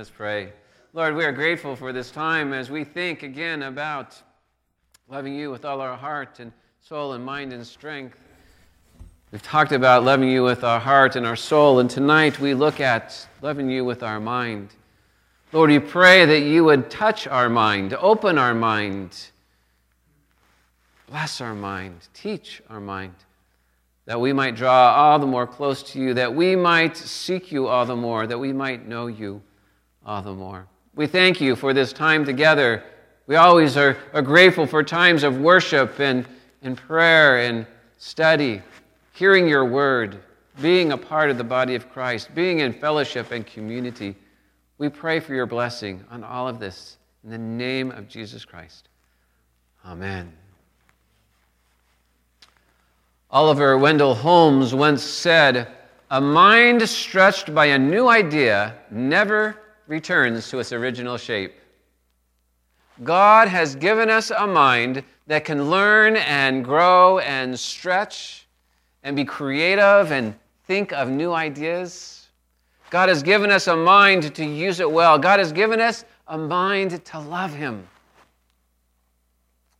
Let us pray. Lord, we are grateful for this time as we think again about loving you with all our heart and soul and mind and strength. We've talked about loving you with our heart and our soul, and tonight we look at loving you with our mind. Lord, we pray that you would touch our mind, open our mind, bless our mind, teach our mind, that we might draw all the more close to you, that we might seek you all the more, that we might know you all the more. We thank you for this time together. We always are, are grateful for times of worship and, and prayer and study, hearing your word, being a part of the body of Christ, being in fellowship and community. We pray for your blessing on all of this in the name of Jesus Christ. Amen. Oliver Wendell Holmes once said, A mind stretched by a new idea never returns to its original shape. God has given us a mind that can learn and grow and stretch and be creative and think of new ideas. God has given us a mind to use it well. God has given us a mind to love Him.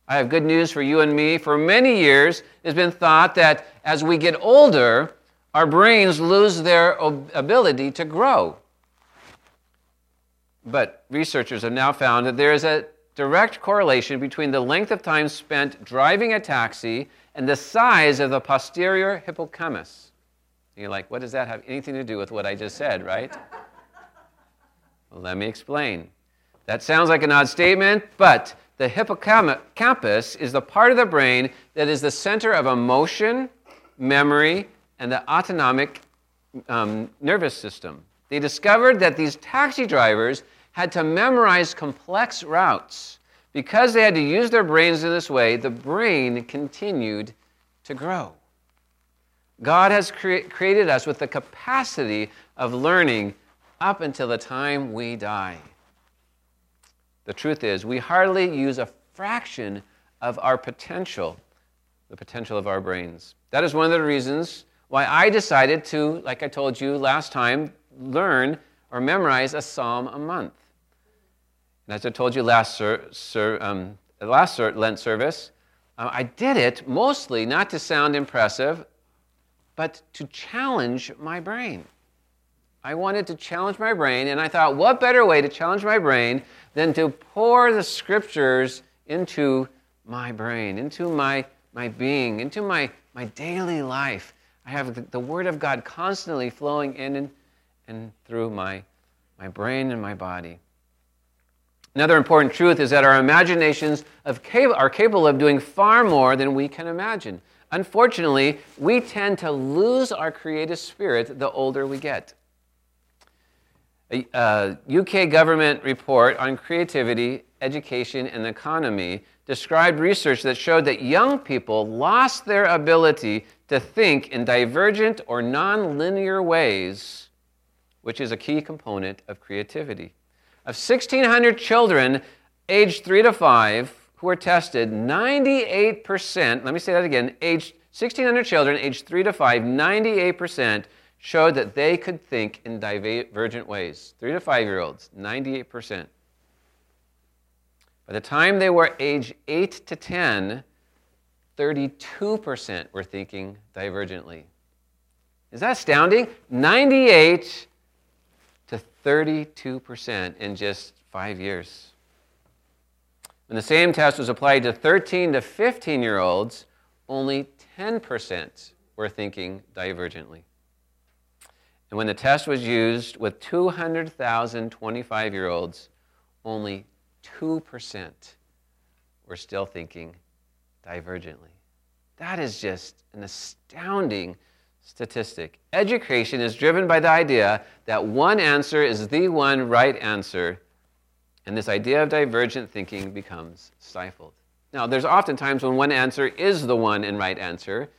I have good news for you and me. For many years, it has been thought that as we get older, our brains lose their ability to grow. But researchers have now found that there is a direct correlation between the length of time spent driving a taxi and the size of the posterior hippocampus. And you're like, what does that have anything to do with what I just said, right? well, let me explain. That sounds like an odd statement, but the hippocampus is the part of the brain that is the center of emotion, memory, and the autonomic um, nervous system. They discovered that these taxi drivers had to memorize complex routes. Because they had to use their brains in this way, the brain continued to grow. God has cre- created us with the capacity of learning up until the time we die. The truth is, we hardly use a fraction of our potential, the potential of our brains. That is one of the reasons why I decided to, like I told you last time, learn or memorize a psalm a month. And as I told you last, um, last Lent service, uh, I did it mostly not to sound impressive, but to challenge my brain. I wanted to challenge my brain, and I thought, what better way to challenge my brain than to pour the scriptures into my brain, into my, my being, into my, my daily life. I have the Word of God constantly flowing in and and through my, my brain and my body. Another important truth is that our imaginations of, are capable of doing far more than we can imagine. Unfortunately, we tend to lose our creative spirit the older we get. A, a UK government report on creativity, education, and economy described research that showed that young people lost their ability to think in divergent or nonlinear ways which is a key component of creativity. Of 1,600 children aged 3 to 5 who were tested, 98%, let me say that again, aged 1,600 children aged 3 to 5, 98% showed that they could think in divergent ways. 3 to 5 year olds, 98%. By the time they were age 8 to 10, 32% were thinking divergently. Is that astounding? 98 32% in just five years. When the same test was applied to 13 to 15 year olds, only 10% were thinking divergently. And when the test was used with 200,000 25 year olds, only 2% were still thinking divergently. That is just an astounding statistic. Education is driven by the idea that one answer is the one right answer, and this idea of divergent thinking becomes stifled. Now, there's often times when one answer is the one and right answer,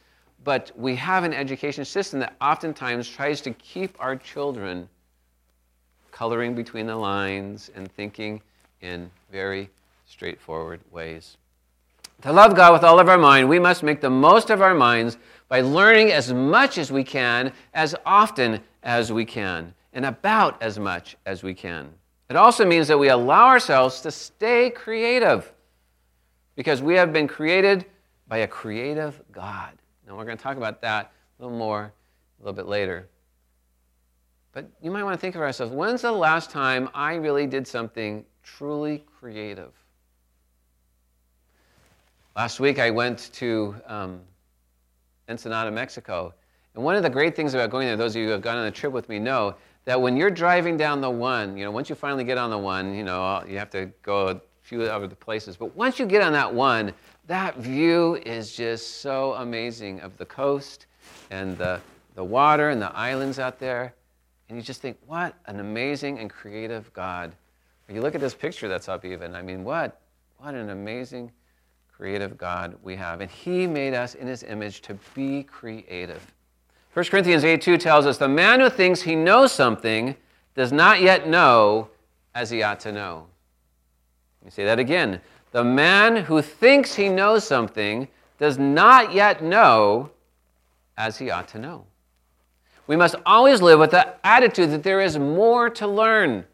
but we have an education system that oftentimes tries to keep our children coloring between the lines and thinking in very straightforward ways. To love God with all of our mind, we must make the most of our minds by learning as much as we can, as often as we can, and about as much as we can. It also means that we allow ourselves to stay creative because we have been created by a creative God. And we're going to talk about that a little more a little bit later. But you might want to think of ourselves when's the last time I really did something truly creative? Last week I went to um, Ensenada, Mexico. And one of the great things about going there, those of you who have gone on a trip with me know that when you're driving down the one, you know, once you finally get on the one, you know, uh, you have to go a few other places. But once you get on that one, that view is just so amazing of the coast and the, the water and the islands out there. And you just think, what an amazing and creative God. you look at this picture that's up even, I mean, what, what an amazing, creative God we have. And He made us in His image to be creative. 1 Corinthians 8 2 tells us, The man who thinks he knows something does not yet know as he ought to know. Let me say that again. The man who thinks he knows something does not yet know as he ought to know. We must always live with the attitude that there is more to learn.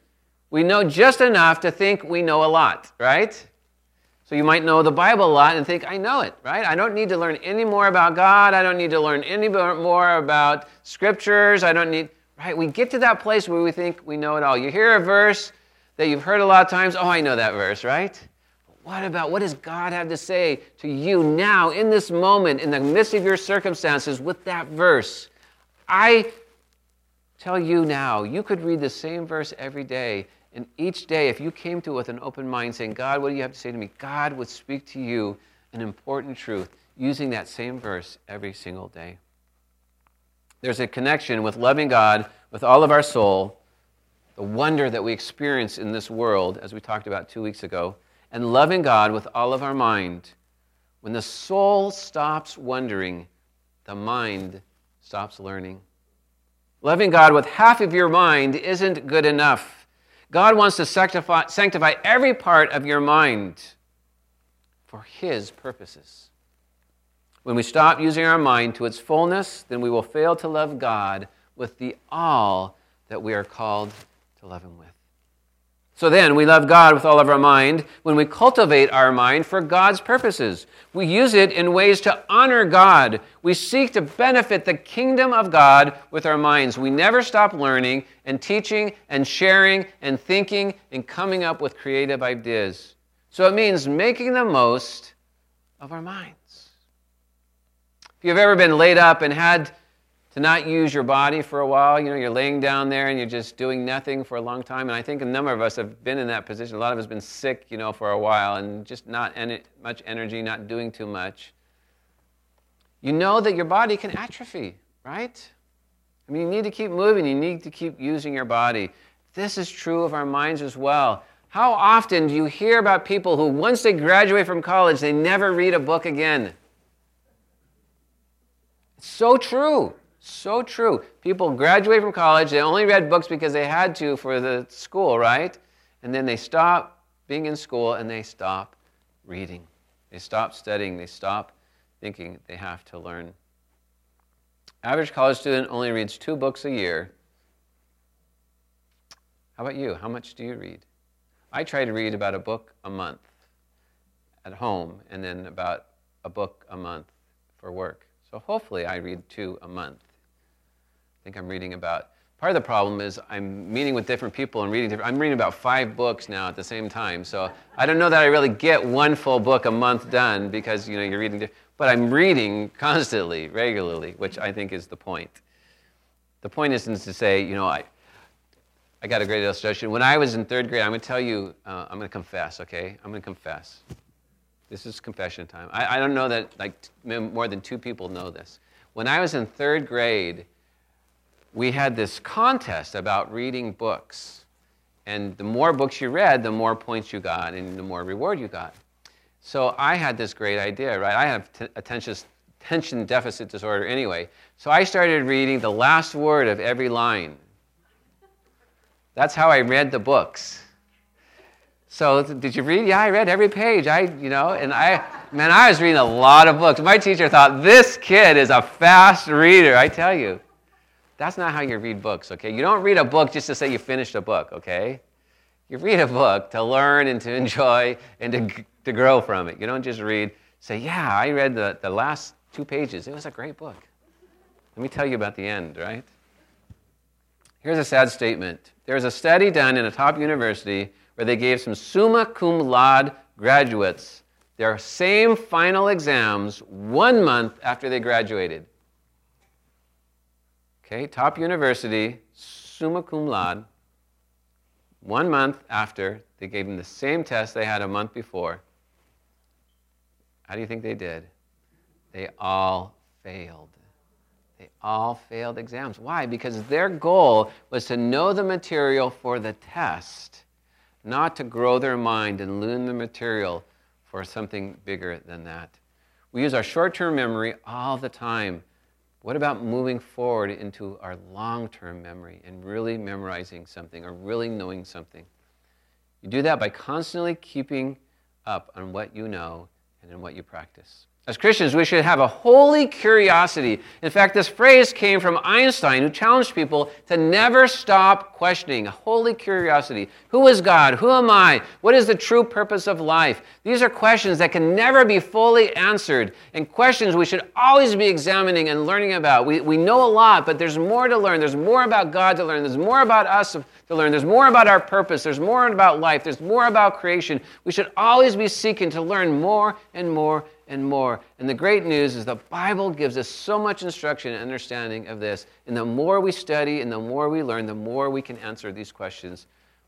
We know just enough to think we know a lot, right? So you might know the Bible a lot and think, I know it, right? I don't need to learn any more about God. I don't need to learn any more about scriptures. I don't need, right? We get to that place where we think we know it all. You hear a verse that you've heard a lot of times. Oh, I know that verse, right? What about what does God have to say to you now, in this moment, in the midst of your circumstances, with that verse? I tell you now, you could read the same verse every day and each day, if you came to it with an open mind saying, God, what do you have to say to me? God would speak to you an important truth using that same verse every single day. There's a connection with loving God with all of our soul, the wonder that we experience in this world, as we talked about two weeks ago, and loving God with all of our mind. When the soul stops wondering, the mind stops learning. Loving God with half of your mind isn't good enough. God wants to sanctify, sanctify every part of your mind for His purposes. When we stop using our mind to its fullness, then we will fail to love God with the all that we are called to love Him with. So then, we love God with all of our mind when we cultivate our mind for God's purposes. We use it in ways to honor God. We seek to benefit the kingdom of God with our minds. We never stop learning and teaching and sharing and thinking and coming up with creative ideas. So it means making the most of our minds. If you've ever been laid up and had to not use your body for a while. You know, you're laying down there and you're just doing nothing for a long time. And I think a number of us have been in that position. A lot of us have been sick, you know, for a while and just not en- much energy, not doing too much. You know that your body can atrophy, right? I mean, you need to keep moving, you need to keep using your body. This is true of our minds as well. How often do you hear about people who, once they graduate from college, they never read a book again? It's so true. So true. People graduate from college, they only read books because they had to for the school, right? And then they stop being in school and they stop reading. They stop studying, they stop thinking they have to learn. Average college student only reads two books a year. How about you? How much do you read? I try to read about a book a month at home and then about a book a month for work. So hopefully I read two a month think I'm reading about. Part of the problem is I'm meeting with different people and reading. Different. I'm reading about five books now at the same time, so I don't know that I really get one full book a month done because you know you're reading. But I'm reading constantly, regularly, which I think is the point. The point isn't to say, you know, I, I got a great illustration. When I was in third grade, I'm going to tell you, uh, I'm going to confess, okay? I'm going to confess. This is confession time. I, I don't know that like more than two people know this. When I was in third grade, we had this contest about reading books. And the more books you read, the more points you got and the more reward you got. So I had this great idea, right? I have t- attention, attention deficit disorder anyway. So I started reading the last word of every line. That's how I read the books. So did you read? Yeah, I read every page. I, you know, and I, man, I was reading a lot of books. My teacher thought this kid is a fast reader. I tell you. That's not how you read books, okay? You don't read a book just to say you finished a book, okay? You read a book to learn and to enjoy and to, to grow from it. You don't just read, say, yeah, I read the, the last two pages. It was a great book. Let me tell you about the end, right? Here's a sad statement. There was a study done in a top university where they gave some summa cum laude graduates their same final exams one month after they graduated. Okay, top university, summa cum laude, one month after they gave them the same test they had a month before. How do you think they did? They all failed. They all failed exams. Why? Because their goal was to know the material for the test, not to grow their mind and learn the material for something bigger than that. We use our short term memory all the time. What about moving forward into our long term memory and really memorizing something or really knowing something? You do that by constantly keeping up on what you know and in what you practice. As Christians, we should have a holy curiosity. In fact, this phrase came from Einstein, who challenged people to never stop questioning. A holy curiosity. Who is God? Who am I? What is the true purpose of life? These are questions that can never be fully answered, and questions we should always be examining and learning about. We, we know a lot, but there's more to learn. There's more about God to learn. There's more about us to learn. There's more about our purpose. There's more about life. There's more about creation. We should always be seeking to learn more and more and more. And the great news is the Bible gives us so much instruction and understanding of this. And the more we study and the more we learn, the more we can answer these questions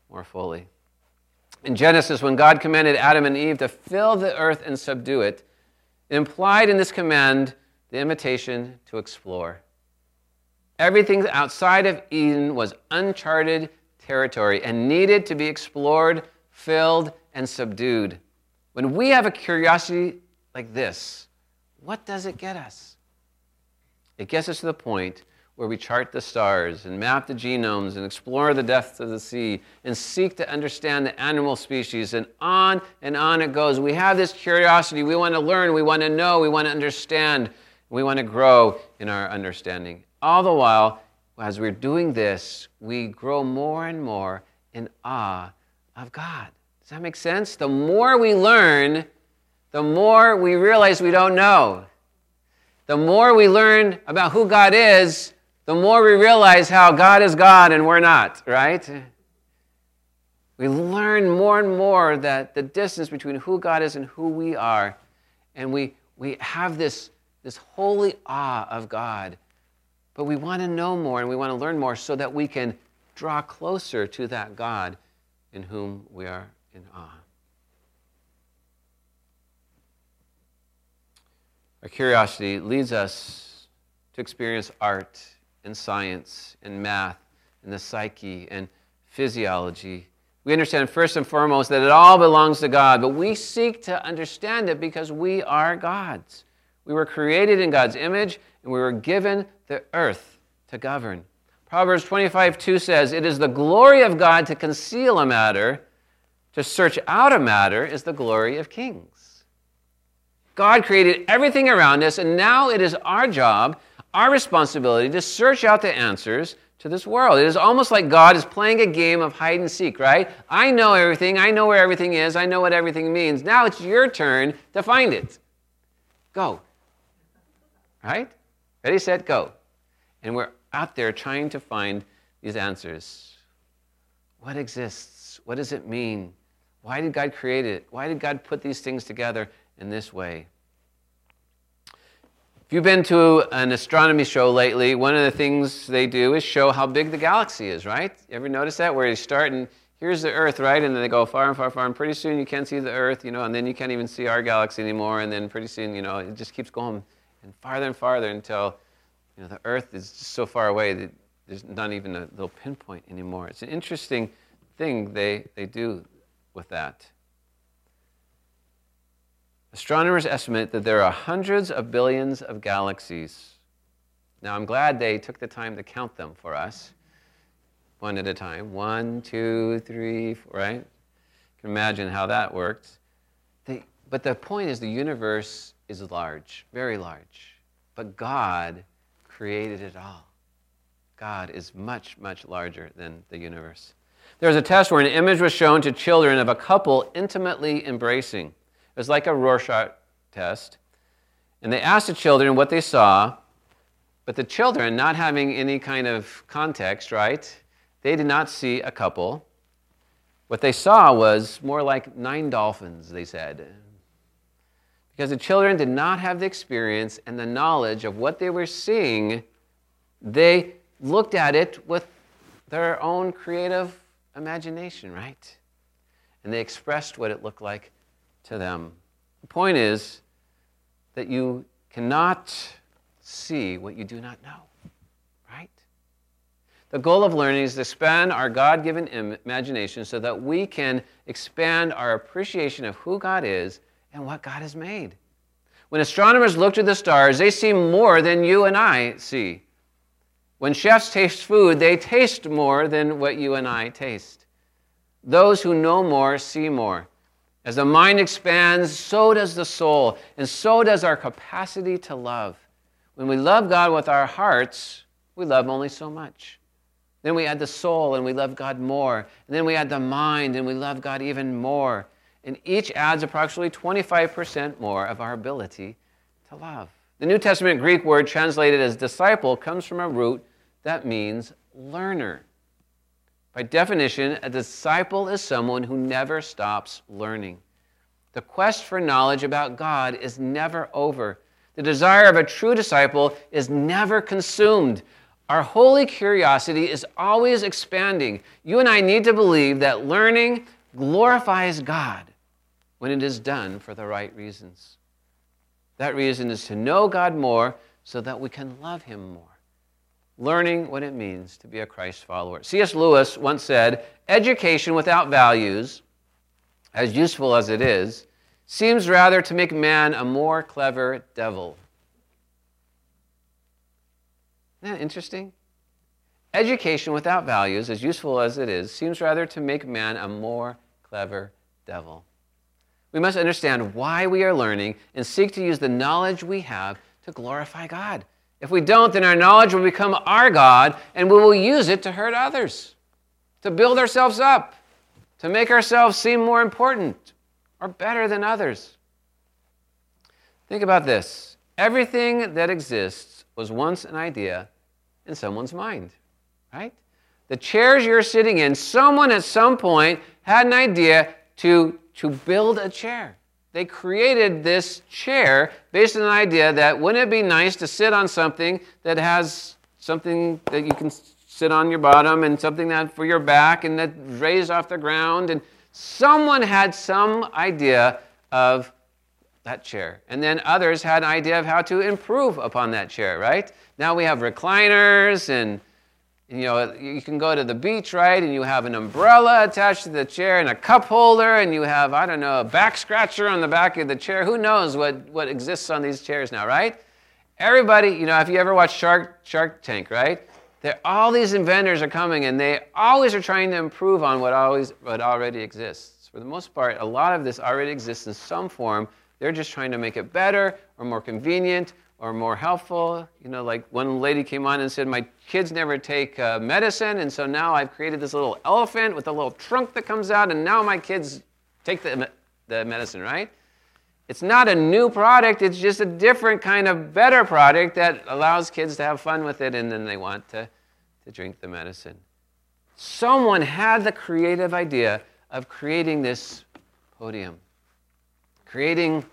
more fully. In Genesis, when God commanded Adam and Eve to fill the earth and subdue it, implied in this command the invitation to explore. Everything outside of Eden was uncharted territory and needed to be explored, filled, and subdued. When we have a curiosity like this, what does it get us? It gets us to the point where we chart the stars and map the genomes and explore the depths of the sea and seek to understand the animal species and on and on it goes. We have this curiosity. We want to learn, we want to know, we want to understand, we want to grow in our understanding. All the while, as we're doing this, we grow more and more in awe of God. Does that make sense? The more we learn, the more we realize we don't know. The more we learn about who God is, the more we realize how God is God and we're not, right? We learn more and more that the distance between who God is and who we are. And we, we have this, this holy awe of God. But we want to know more and we want to learn more so that we can draw closer to that God in whom we are in awe. Our curiosity leads us to experience art and science and math and the psyche and physiology. We understand first and foremost that it all belongs to God, but we seek to understand it because we are God's. We were created in God's image and we were given the earth to govern. Proverbs 25 2 says, It is the glory of God to conceal a matter, to search out a matter is the glory of kings. God created everything around us, and now it is our job, our responsibility to search out the answers to this world. It is almost like God is playing a game of hide and seek, right? I know everything, I know where everything is, I know what everything means. Now it's your turn to find it. Go. Right? Ready, set, go. And we're out there trying to find these answers. What exists? What does it mean? Why did God create it? Why did God put these things together? In this way. If you've been to an astronomy show lately, one of the things they do is show how big the galaxy is, right? You ever notice that? Where you start and here's the Earth, right? And then they go far and far, far, and pretty soon you can't see the Earth, you know, and then you can't even see our galaxy anymore, and then pretty soon, you know, it just keeps going and farther and farther until, you know, the Earth is just so far away that there's not even a little pinpoint anymore. It's an interesting thing they, they do with that. Astronomers estimate that there are hundreds of billions of galaxies. Now, I'm glad they took the time to count them for us, one at a time. One, two, three, four, right? You can imagine how that works. They, but the point is, the universe is large, very large. But God created it all. God is much, much larger than the universe. There was a test where an image was shown to children of a couple intimately embracing. It was like a Rorschach test. And they asked the children what they saw, but the children, not having any kind of context, right, they did not see a couple. What they saw was more like nine dolphins, they said. Because the children did not have the experience and the knowledge of what they were seeing, they looked at it with their own creative imagination, right? And they expressed what it looked like to them. The point is that you cannot see what you do not know, right? The goal of learning is to expand our God given imagination so that we can expand our appreciation of who God is and what God has made. When astronomers look to the stars, they see more than you and I see. When chefs taste food, they taste more than what you and I taste. Those who know more see more. As the mind expands, so does the soul, and so does our capacity to love. When we love God with our hearts, we love only so much. Then we add the soul and we love God more. And then we add the mind and we love God even more. And each adds approximately 25% more of our ability to love. The New Testament Greek word translated as disciple comes from a root that means learner. By definition, a disciple is someone who never stops learning. The quest for knowledge about God is never over. The desire of a true disciple is never consumed. Our holy curiosity is always expanding. You and I need to believe that learning glorifies God when it is done for the right reasons. That reason is to know God more so that we can love Him more learning what it means to be a Christ follower. C.S. Lewis once said, Education without values, as useful as it is, seems rather to make man a more clever devil. Isn't that interesting? Education without values, as useful as it is, seems rather to make man a more clever devil. We must understand why we are learning and seek to use the knowledge we have to glorify God. If we don't, then our knowledge will become our God and we will use it to hurt others, to build ourselves up, to make ourselves seem more important or better than others. Think about this everything that exists was once an idea in someone's mind, right? The chairs you're sitting in, someone at some point had an idea to, to build a chair. They created this chair based on an idea that wouldn't it be nice to sit on something that has something that you can sit on your bottom and something that for your back and that raised off the ground and someone had some idea of that chair. And then others had an idea of how to improve upon that chair, right? Now we have recliners and you know, you can go to the beach, right, and you have an umbrella attached to the chair and a cup holder, and you have, I don't know, a back scratcher on the back of the chair. Who knows what, what exists on these chairs now, right? Everybody, you know, if you ever watch Shark, Shark Tank, right? All these inventors are coming, and they always are trying to improve on what, always, what already exists. For the most part, a lot of this already exists in some form. They're just trying to make it better or more convenient or more helpful. You know, like one lady came on and said, My kids never take uh, medicine, and so now I've created this little elephant with a little trunk that comes out, and now my kids take the, the medicine, right? It's not a new product, it's just a different kind of better product that allows kids to have fun with it, and then they want to, to drink the medicine. Someone had the creative idea of creating this podium, creating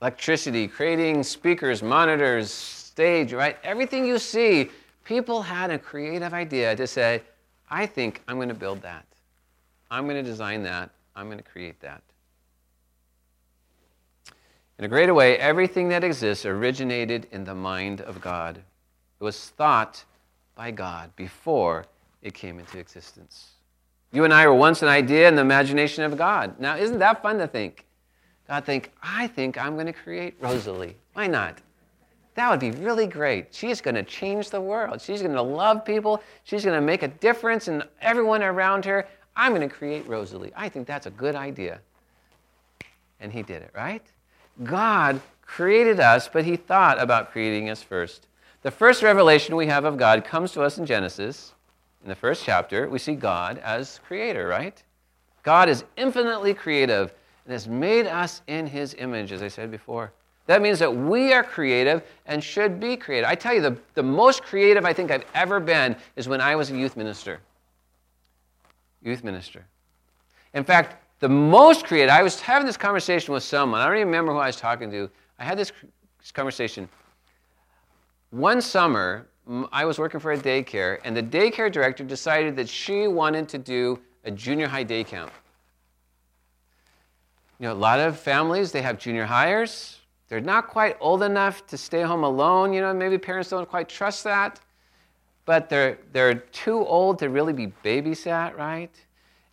electricity, creating speakers, monitors, stage, right? Everything you see, people had a creative idea to say, I think I'm going to build that. I'm going to design that. I'm going to create that. In a greater way, everything that exists originated in the mind of God. It was thought by God before it came into existence. You and I were once an idea in the imagination of God. Now, isn't that fun to think? God think, I think I'm going to create Rosalie. Why not? That would be really great. She's going to change the world. She's going to love people. She's going to make a difference in everyone around her. I'm going to create Rosalie. I think that's a good idea. And he did it, right? God created us, but he thought about creating us first. The first revelation we have of God comes to us in Genesis. in the first chapter, we see God as creator, right? God is infinitely creative and has made us in his image, as I said before. That means that we are creative and should be creative. I tell you, the, the most creative I think I've ever been is when I was a youth minister. Youth minister. In fact, the most creative, I was having this conversation with someone. I don't even remember who I was talking to. I had this conversation. One summer, I was working for a daycare, and the daycare director decided that she wanted to do a junior high day camp. You know, a lot of families, they have junior hires. They're not quite old enough to stay home alone. You know, maybe parents don't quite trust that. But they're, they're too old to really be babysat, right?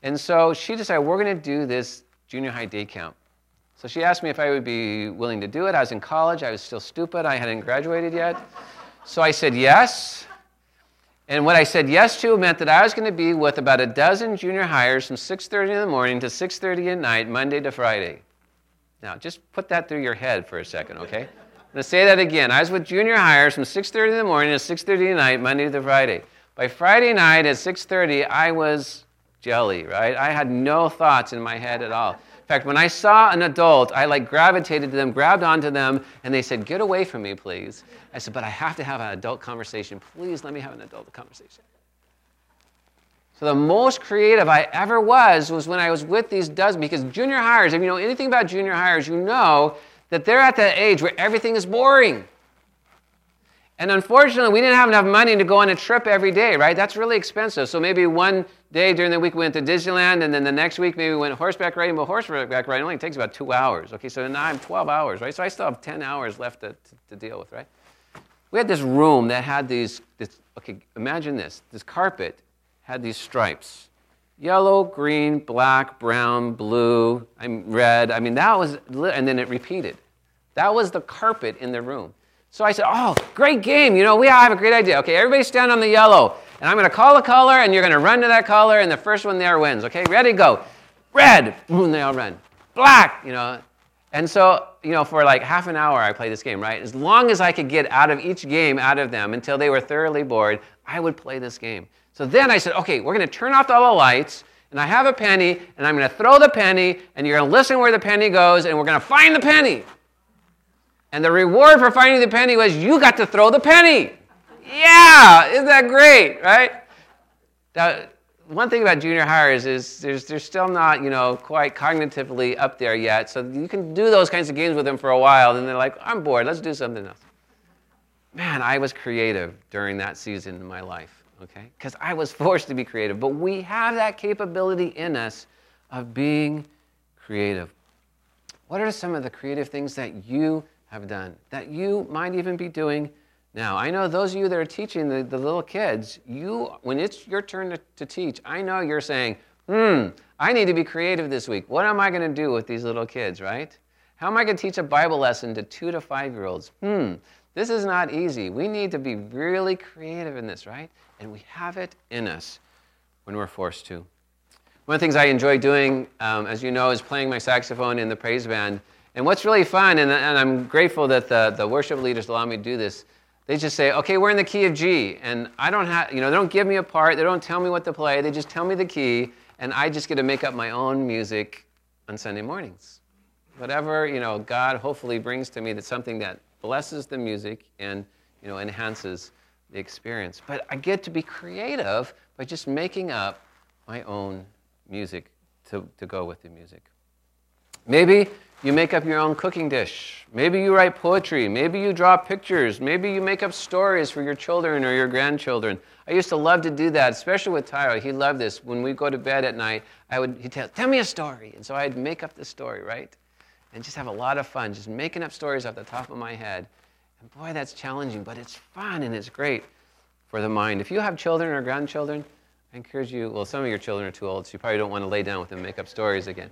And so she decided, we're going to do this junior high day camp. So she asked me if I would be willing to do it. I was in college. I was still stupid. I hadn't graduated yet. So I said yes. And what I said yes to meant that I was going to be with about a dozen junior hires from 6:30 in the morning to 6:30 at night, Monday to Friday. Now, just put that through your head for a second, okay? I'm going to say that again. I was with junior hires from 6:30 in the morning to 6:30 at night, Monday to Friday. By Friday night at 6:30, I was jelly, right? I had no thoughts in my head at all. In fact, when I saw an adult, I like gravitated to them, grabbed onto them, and they said, "Get away from me, please." I said, "But I have to have an adult conversation. Please let me have an adult conversation." So the most creative I ever was was when I was with these dozen, because junior hires, if you know anything about junior hires, you know that they're at that age where everything is boring. And unfortunately, we didn't have enough money to go on a trip every day, right? That's really expensive. So maybe one day during the week we went to Disneyland, and then the next week maybe we went horseback riding. But horseback riding only takes about two hours. Okay, so now I'm 12 hours, right? So I still have 10 hours left to, to, to deal with, right? We had this room that had these, this, okay, imagine this. This carpet had these stripes yellow, green, black, brown, blue, I'm red. I mean, that was, and then it repeated. That was the carpet in the room. So I said, Oh, great game. You know, we have a great idea. Okay, everybody stand on the yellow. And I'm going to call a color, and you're going to run to that color, and the first one there wins. Okay, ready, go. Red. Boom, they all run. Black, you know. And so, you know, for like half an hour, I played this game, right? As long as I could get out of each game out of them until they were thoroughly bored, I would play this game. So then I said, okay, we're going to turn off all the lights, and I have a penny, and I'm going to throw the penny, and you're going to listen where the penny goes, and we're going to find the penny. And the reward for finding the penny was you got to throw the penny. Yeah, isn't that great, right? Now, one thing about junior hires is there's, they're still not, you know, quite cognitively up there yet. So you can do those kinds of games with them for a while, and they're like, I'm bored, let's do something else. Man, I was creative during that season in my life, okay? Because I was forced to be creative. But we have that capability in us of being creative. What are some of the creative things that you have done, that you might even be doing now. I know those of you that are teaching the, the little kids, you when it's your turn to, to teach, I know you're saying, hmm, I need to be creative this week. What am I going to do with these little kids, right? How am I going to teach a Bible lesson to two to five year olds? Hmm, this is not easy. We need to be really creative in this, right? And we have it in us when we're forced to. One of the things I enjoy doing, um, as you know, is playing my saxophone in the praise band. And what's really fun, and, and I'm grateful that the, the worship leaders allow me to do this, they just say, okay, we're in the key of G. And I don't have, you know, they don't give me a part, they don't tell me what to play, they just tell me the key, and I just get to make up my own music on Sunday mornings. Whatever, you know, God hopefully brings to me that's something that blesses the music and, you know, enhances the experience. But I get to be creative by just making up my own music to, to go with the music. Maybe you make up your own cooking dish. Maybe you write poetry. Maybe you draw pictures. Maybe you make up stories for your children or your grandchildren. I used to love to do that, especially with Tyler. He loved this. When we go to bed at night, I would he'd tell, tell me a story. And so I'd make up the story, right? And just have a lot of fun, just making up stories off the top of my head. And boy, that's challenging, but it's fun and it's great for the mind. If you have children or grandchildren, I encourage you, well, some of your children are too old, so you probably don't want to lay down with them and make up stories again.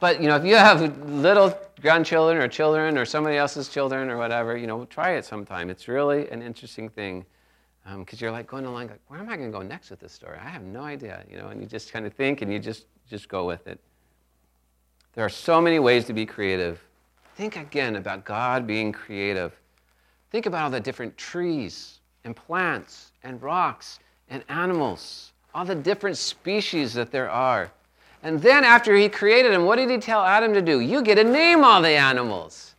But you know, if you have little grandchildren or children or somebody else's children or whatever, you know, try it sometime. It's really an interesting thing because um, you're like going along, like, where am I going to go next with this story? I have no idea, you know. And you just kind of think and you just just go with it. There are so many ways to be creative. Think again about God being creative. Think about all the different trees and plants and rocks and animals, all the different species that there are. And then after he created them, what did he tell Adam to do? You get to name all the animals.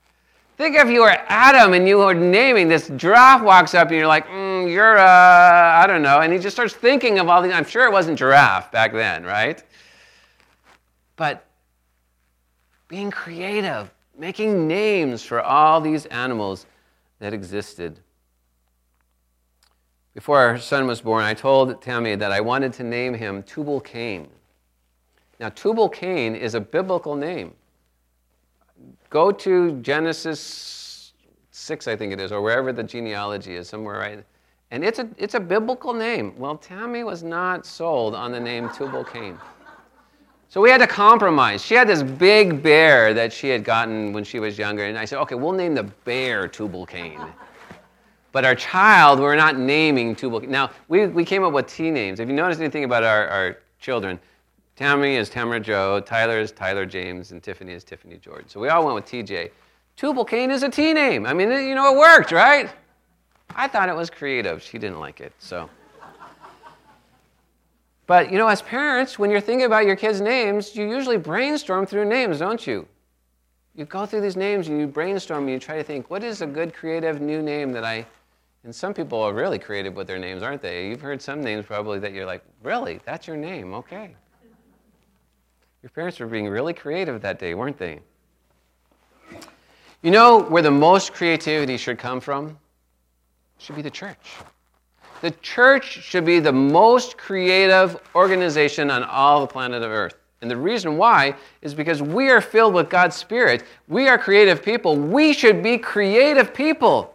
Think if you were Adam and you were naming this giraffe walks up and you're like, mm, you're uh, I don't know, and he just starts thinking of all these. I'm sure it wasn't giraffe back then, right? But being creative, making names for all these animals that existed. Before our son was born, I told Tammy that I wanted to name him Tubal Cain. Now, Tubal Cain is a biblical name. Go to Genesis 6, I think it is, or wherever the genealogy is, somewhere right. And it's a, it's a biblical name. Well, Tammy was not sold on the name Tubal Cain. So we had to compromise. She had this big bear that she had gotten when she was younger, and I said, okay, we'll name the bear Tubal Cain. But our child, we're not naming Tubal Cain. Now, we, we came up with T names. If you notice anything about our, our children, Tammy is Tamara Joe, Tyler is Tyler James, and Tiffany is Tiffany George. So we all went with TJ. Tubal Cain is a T name. I mean, you know, it worked, right? I thought it was creative. She didn't like it, so. But you know, as parents, when you're thinking about your kids' names, you usually brainstorm through names, don't you? You go through these names and you brainstorm and you try to think, what is a good creative new name that I. And some people are really creative with their names, aren't they? You've heard some names probably that you're like, really? That's your name? Okay. Your parents were being really creative that day, weren't they? You know where the most creativity should come from? It should be the church. The church should be the most creative organization on all the planet of Earth. And the reason why is because we are filled with God's Spirit. We are creative people. We should be creative people.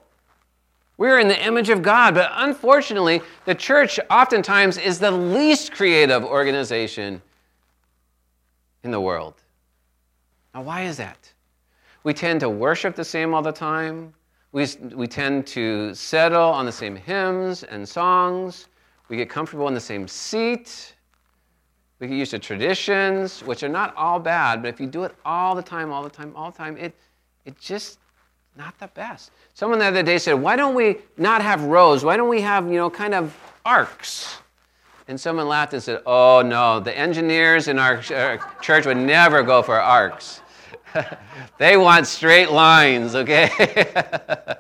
We're in the image of God, but unfortunately, the church oftentimes is the least creative organization in the world. Now, why is that? We tend to worship the same all the time. We, we tend to settle on the same hymns and songs. We get comfortable in the same seat. We get used to traditions, which are not all bad, but if you do it all the time, all the time, all the time, it, it just not the best. Someone the other day said, why don't we not have rows? Why don't we have, you know, kind of arcs? And someone laughed and said, oh no, the engineers in our uh, church would never go for arcs. they want straight lines, okay? but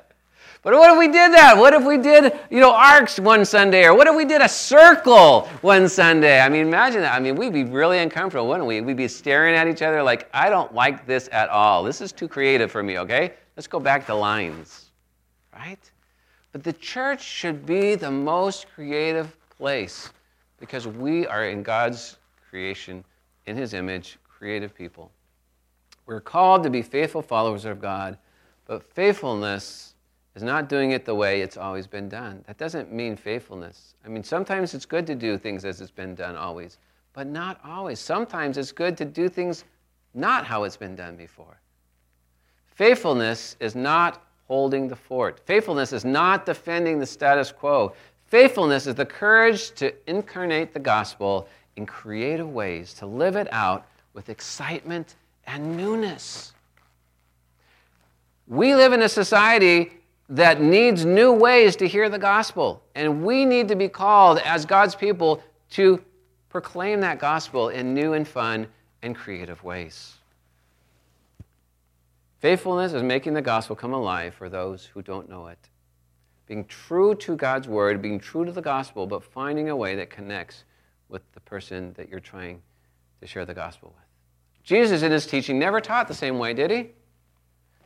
what if we did that? What if we did, you know, arcs one Sunday? Or what if we did a circle one Sunday? I mean, imagine that. I mean, we'd be really uncomfortable, wouldn't we? We'd be staring at each other like, I don't like this at all. This is too creative for me, okay? Let's go back to lines, right? But the church should be the most creative place because we are in God's creation, in His image, creative people. We're called to be faithful followers of God, but faithfulness is not doing it the way it's always been done. That doesn't mean faithfulness. I mean, sometimes it's good to do things as it's been done always, but not always. Sometimes it's good to do things not how it's been done before. Faithfulness is not holding the fort. Faithfulness is not defending the status quo. Faithfulness is the courage to incarnate the gospel in creative ways, to live it out with excitement and newness. We live in a society that needs new ways to hear the gospel, and we need to be called as God's people to proclaim that gospel in new and fun and creative ways. Faithfulness is making the gospel come alive for those who don't know it. Being true to God's word, being true to the gospel, but finding a way that connects with the person that you're trying to share the gospel with. Jesus, in his teaching, never taught the same way, did he?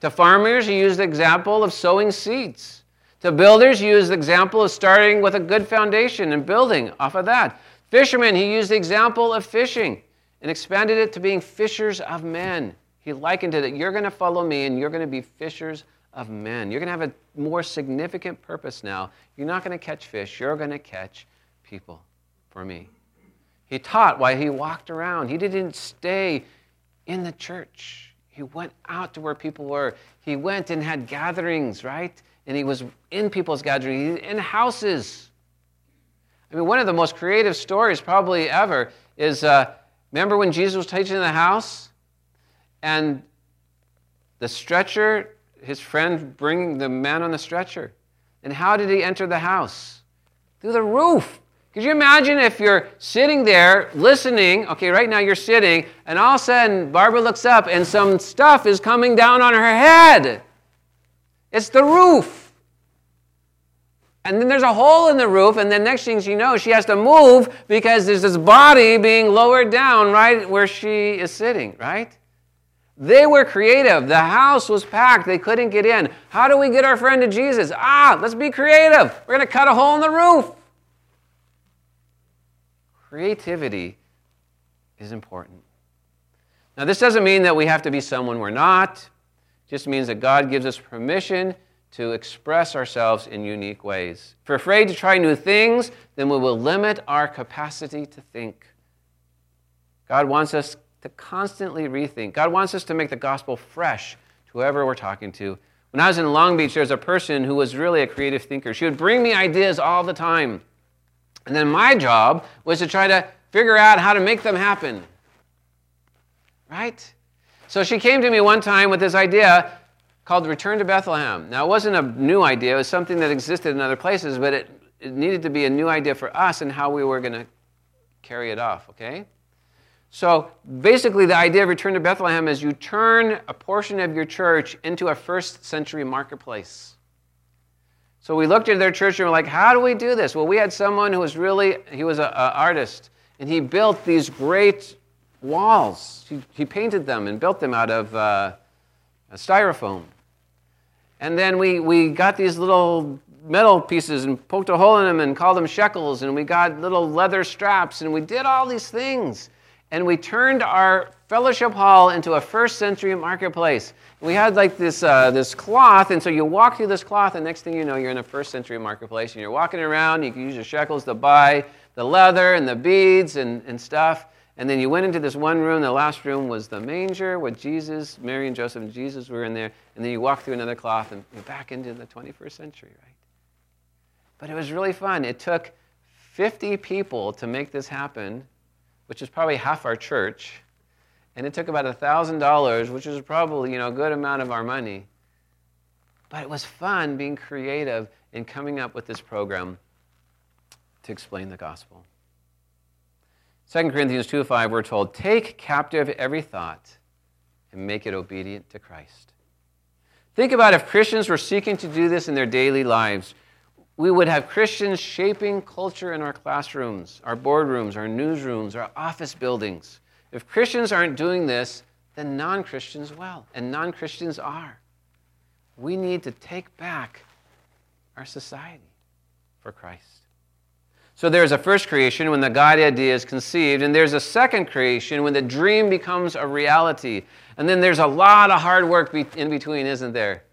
To farmers, he used the example of sowing seeds. To builders, he used the example of starting with a good foundation and building off of that. Fishermen, he used the example of fishing and expanded it to being fishers of men. He likened it that you're going to follow me and you're going to be fishers of men. You're going to have a more significant purpose now. You're not going to catch fish, you're going to catch people for me. He taught while he walked around. He didn't stay in the church. He went out to where people were. He went and had gatherings, right? And he was in people's gatherings, in houses. I mean, one of the most creative stories probably ever is uh, remember when Jesus was teaching in the house and the stretcher, his friend bring the man on the stretcher. And how did he enter the house? Through the roof. Could you imagine if you're sitting there listening? Okay, right now you're sitting, and all of a sudden Barbara looks up and some stuff is coming down on her head. It's the roof. And then there's a hole in the roof, and then next thing she knows, she has to move because there's this body being lowered down right where she is sitting, right? They were creative. The house was packed. They couldn't get in. How do we get our friend to Jesus? Ah, let's be creative. We're going to cut a hole in the roof. Creativity is important. Now, this doesn't mean that we have to be someone we're not. It just means that God gives us permission to express ourselves in unique ways. If we're afraid to try new things, then we will limit our capacity to think. God wants us to constantly rethink. God wants us to make the gospel fresh to whoever we're talking to. When I was in Long Beach, there was a person who was really a creative thinker. She would bring me ideas all the time. And then my job was to try to figure out how to make them happen. Right? So she came to me one time with this idea called Return to Bethlehem. Now, it wasn't a new idea, it was something that existed in other places, but it, it needed to be a new idea for us and how we were going to carry it off, okay? So basically, the idea of Return to Bethlehem is you turn a portion of your church into a first century marketplace. So we looked at their church and we're like, how do we do this? Well, we had someone who was really, he was an artist, and he built these great walls. He, he painted them and built them out of uh, styrofoam. And then we, we got these little metal pieces and poked a hole in them and called them shekels, and we got little leather straps, and we did all these things. And we turned our fellowship hall into a first century marketplace. We had like this, uh, this cloth, and so you walk through this cloth, and next thing you know, you're in a first century marketplace, and you're walking around. You can use your shekels to buy the leather and the beads and, and stuff. And then you went into this one room. The last room was the manger with Jesus, Mary and Joseph and Jesus were in there. And then you walk through another cloth and you're back into the 21st century, right? But it was really fun. It took 50 people to make this happen, which is probably half our church. And it took about $1,000, which is probably, you know, a good amount of our money. But it was fun being creative and coming up with this program to explain the gospel. 2 Corinthians 2 5, we're told, Take captive every thought and make it obedient to Christ. Think about if Christians were seeking to do this in their daily lives. We would have Christians shaping culture in our classrooms, our boardrooms, our newsrooms, our office buildings. If Christians aren't doing this, then non Christians will, and non Christians are. We need to take back our society for Christ. So there's a first creation when the God idea is conceived, and there's a second creation when the dream becomes a reality. And then there's a lot of hard work in between, isn't there?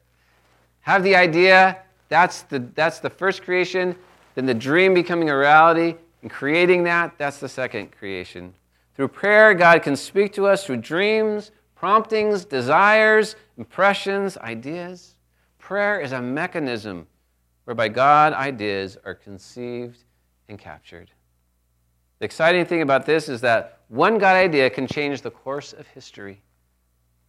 Have the idea, that's the, that's the first creation. Then the dream becoming a reality and creating that, that's the second creation. Through prayer, God can speak to us through dreams, promptings, desires, impressions, ideas. Prayer is a mechanism whereby God ideas are conceived and captured. The exciting thing about this is that one God idea can change the course of history.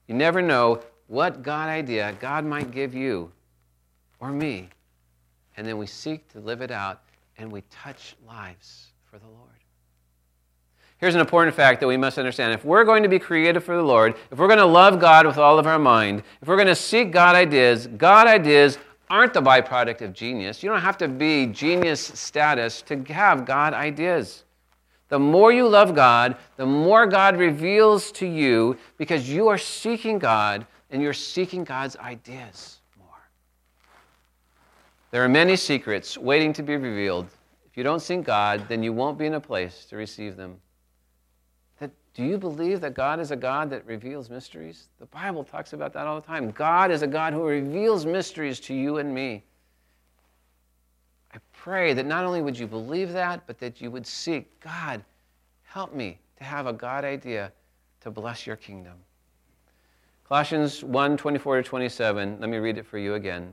You never know what God idea God might give you or me. And then we seek to live it out and we touch lives for the Lord. Here's an important fact that we must understand. If we're going to be creative for the Lord, if we're going to love God with all of our mind, if we're going to seek God ideas, God ideas aren't the byproduct of genius. You don't have to be genius status to have God ideas. The more you love God, the more God reveals to you because you are seeking God and you're seeking God's ideas. There are many secrets waiting to be revealed. If you don't seek God, then you won't be in a place to receive them. Do you believe that God is a God that reveals mysteries? The Bible talks about that all the time. God is a God who reveals mysteries to you and me. I pray that not only would you believe that, but that you would seek God, help me to have a God idea to bless your kingdom. Colossians 1 24 to 27. Let me read it for you again.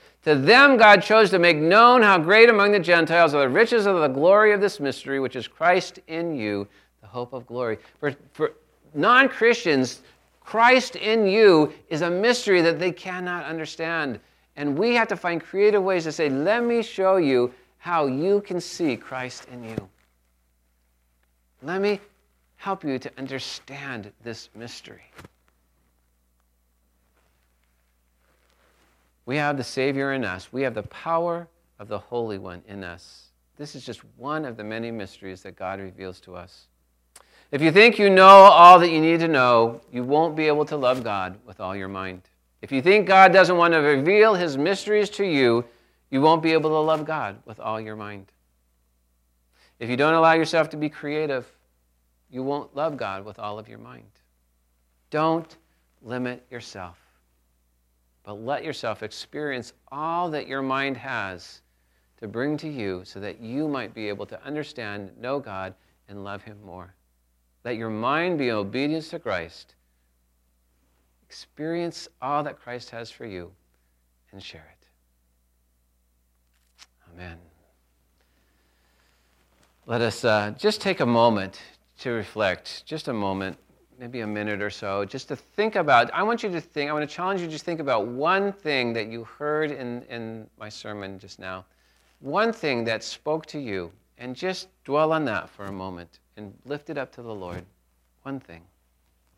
To them, God chose to make known how great among the Gentiles are the riches of the glory of this mystery, which is Christ in you, the hope of glory. For, for non Christians, Christ in you is a mystery that they cannot understand. And we have to find creative ways to say, let me show you how you can see Christ in you. Let me help you to understand this mystery. We have the Savior in us. We have the power of the Holy One in us. This is just one of the many mysteries that God reveals to us. If you think you know all that you need to know, you won't be able to love God with all your mind. If you think God doesn't want to reveal his mysteries to you, you won't be able to love God with all your mind. If you don't allow yourself to be creative, you won't love God with all of your mind. Don't limit yourself, but let yourself experience all that your mind has to bring to you so that you might be able to understand, know God, and love Him more. Let your mind be in obedience to Christ. Experience all that Christ has for you and share it. Amen. Let us uh, just take a moment to reflect, just a moment, maybe a minute or so, just to think about. I want you to think, I want to challenge you to just think about one thing that you heard in, in my sermon just now, one thing that spoke to you, and just dwell on that for a moment and lift it up to the Lord. One thing.